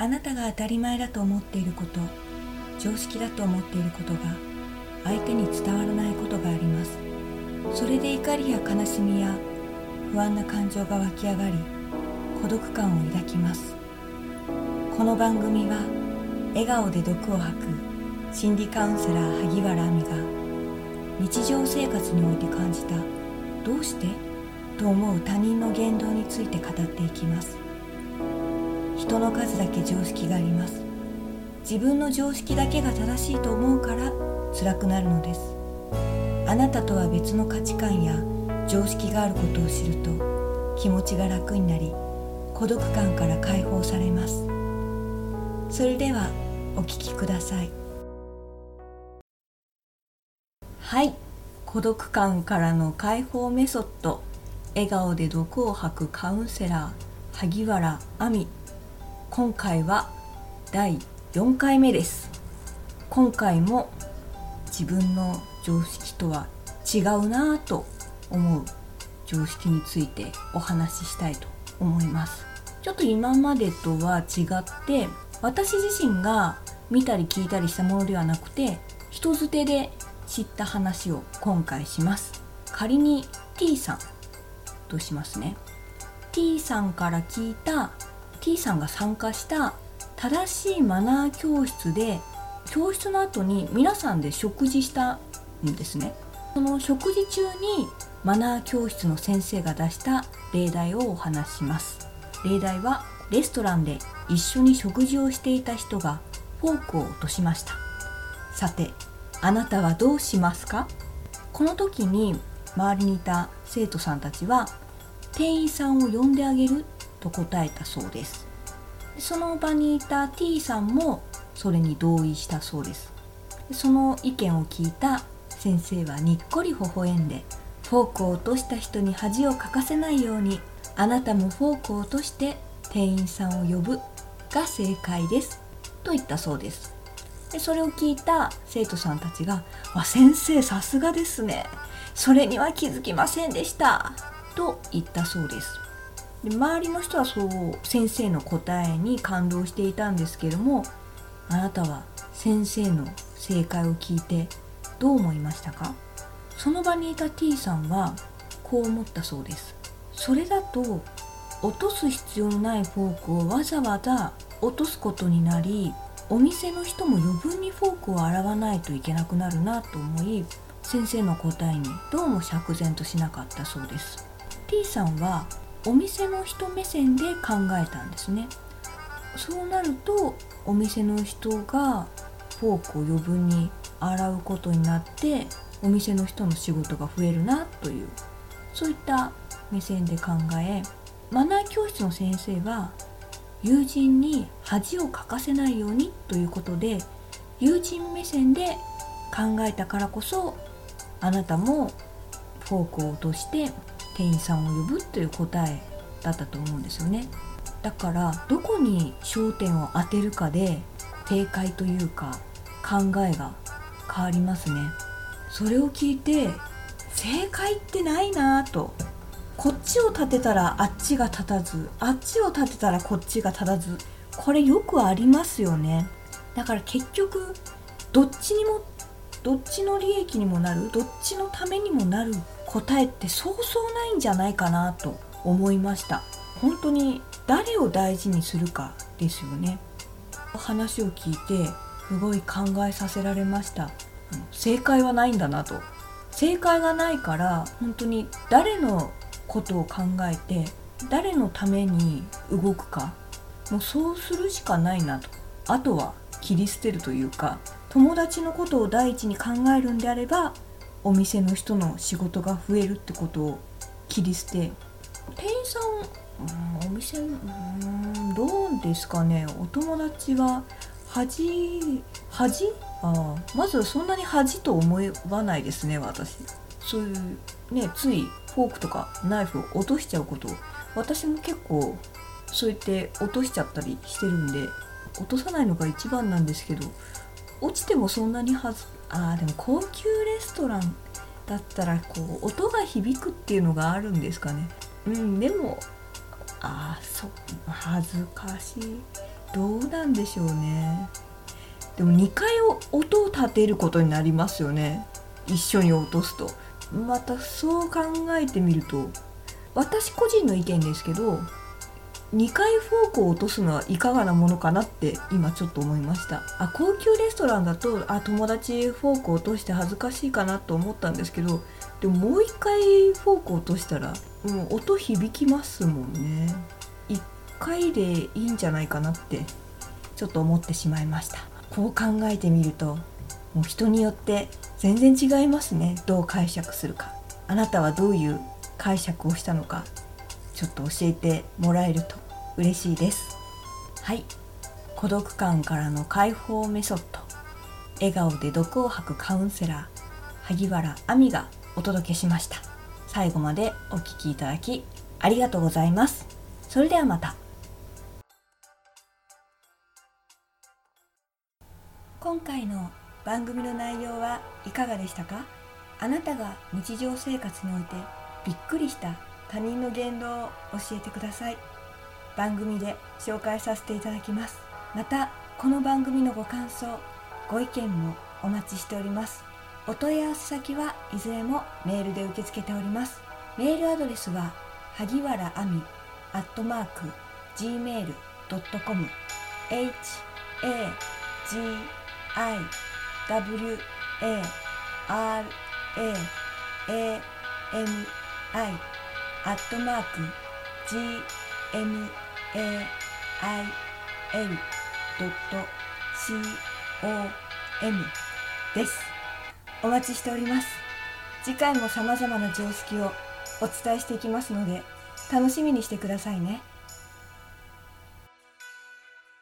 あなたが当たり前だと思っていること常識だと思っていることが相手に伝わらないことがあります。それで怒りや悲しみや不安な感情が湧き上がり孤独感を抱きます。この番組は笑顔で毒を吐く心理カウンセラー萩原亜美が日常生活において感じた「どうして?」と思う他人の言動について語っていきます。人の数だけ常識があります。自分の常識だけが正しいと思うから辛くなるのです。あなたとは別の価値観や常識があることを知ると気持ちが楽になり孤独感から解放されます。それではお聞きください。はい。孤独感からの解放メソッド。笑顔で毒を吐くカウンセラー萩原亜美。今回は第4回目です。今回も自分の常識とは違うなぁと思う常識についてお話ししたいと思います。ちょっと今までとは違って私自身が見たり聞いたりしたものではなくて人づてで知った話を今回します。仮に T さんとしますね。T さんから聞いた T さんが参加した正しいマナー教室で教室の後に皆さんで食事したんですね。その食事中にマナー教室の先生が出した例題をお話します。例題はレストランで一緒に食事をしていた人がフォークを落としました。さてあなたはどうしますか？この時に周りにいた生徒さんたちは店員さんを呼んであげると答えたそうです。その場にいた T さんもそれに同意したそうです。その意見を聞いた先生はにっこり微笑んでフォークを落とした人に恥をかかせないようにあなたもフォークを落として店員さんを呼ぶが正解ですと言ったそうです。でそれを聞いた生徒さんたちが「わ先生さすがですね。それには気づきませんでした」と言ったそうです。で周りの人はそう先生の答えに感動していたんですけどもあなたは先生の正解を聞いてどう思いましたか？その場にいた T さんはこう思ったそうです。それだと落とす必要のないフォークをわざわざ落とすことになりお店の人も余分にフォークを洗わないといけなくなるなと思い先生の答えにどうも釈然としなかったそうです。T さんはお店の人目線で考えたんですね。そうなるとお店の人がフォークを余分に洗うことになってお店の人の仕事が増えるなというそういった目線で考えマナー教室の先生は友人に恥をかかせないようにということで友人目線で考えたからこそあなたもフォークを落として店員さんを呼ぶという答えだったと思うんですよね。だからどこに焦点を当てるかで正解というか考えが変わりますね。それを聞いて正解ってないなぁと。こっちを立てたらあっちが立たずあっちを立てたらこっちが立たず。これよくありますよね。だから結局どっちにもどっちの利益にもなるどっちのためにもなる答えってそうそうないんじゃないかなと思いました。本当に誰を大事にするかですよね。話を聞いてすごい考えさせられました。正解はないんだなと。正解がないから本当に誰のことを考えて誰のために動くかもうそうするしかないなと。あとは切り捨てるというか友達のことを第一に考えるんであればお店の人の仕事が増えるってことを切り捨て。店員さん、うん、お店うんどうですかね。お友達は恥恥？あまずそんなに恥と思わないですね私。そういうねついフォークとかナイフを落としちゃうこと私も結構そうやって落としちゃったりしてるんで落とさないのが一番なんですけど落ちてもそんなにはずあでも高級レストランだったらこう音が響くっていうのがあるんですかね。うんでもあそ恥ずかしい。どうなんでしょうね。でも2回音を立てることになりますよね。一緒に落とすと。またそう考えてみると私個人の意見ですけど2回フォークを落とすのはいかがなものかなって今ちょっと思いました。あ高級レストランだとあ友達フォークを落として恥ずかしいかなと思ったんですけどでももう1回フォークを落としたらも、う、音響きますもんね。1回でいいんじゃないかなってちょっと思ってしまいました。こう考えてみるともう人によって全然違いますね。どう解釈するか。あなたはどういう解釈をしたのか。ちょっと教えてもらえると嬉しいです。はい。孤独感からの解放メソッド。笑顔で毒を吐くカウンセラー。萩原亜美がお届けしました。最後までお聴きいただきありがとうございます。それではまた。今回の番組の内容はいかがでしたか？あなたが日常生活においてびっくりした他人の言動を教えてください。番組で紹介させていただきます。またこの番組のご感想ご意見もお待ちしております。お問い合わせ先はいずれもメールで受け付けております。メールアドレスは萩原亜美アットマーク gmail.com h a g i w a r a a m i アットマーク gmail.com です。お待ちしております。次回も様々な常識をお伝えしていきますので、楽しみにしてくださいね。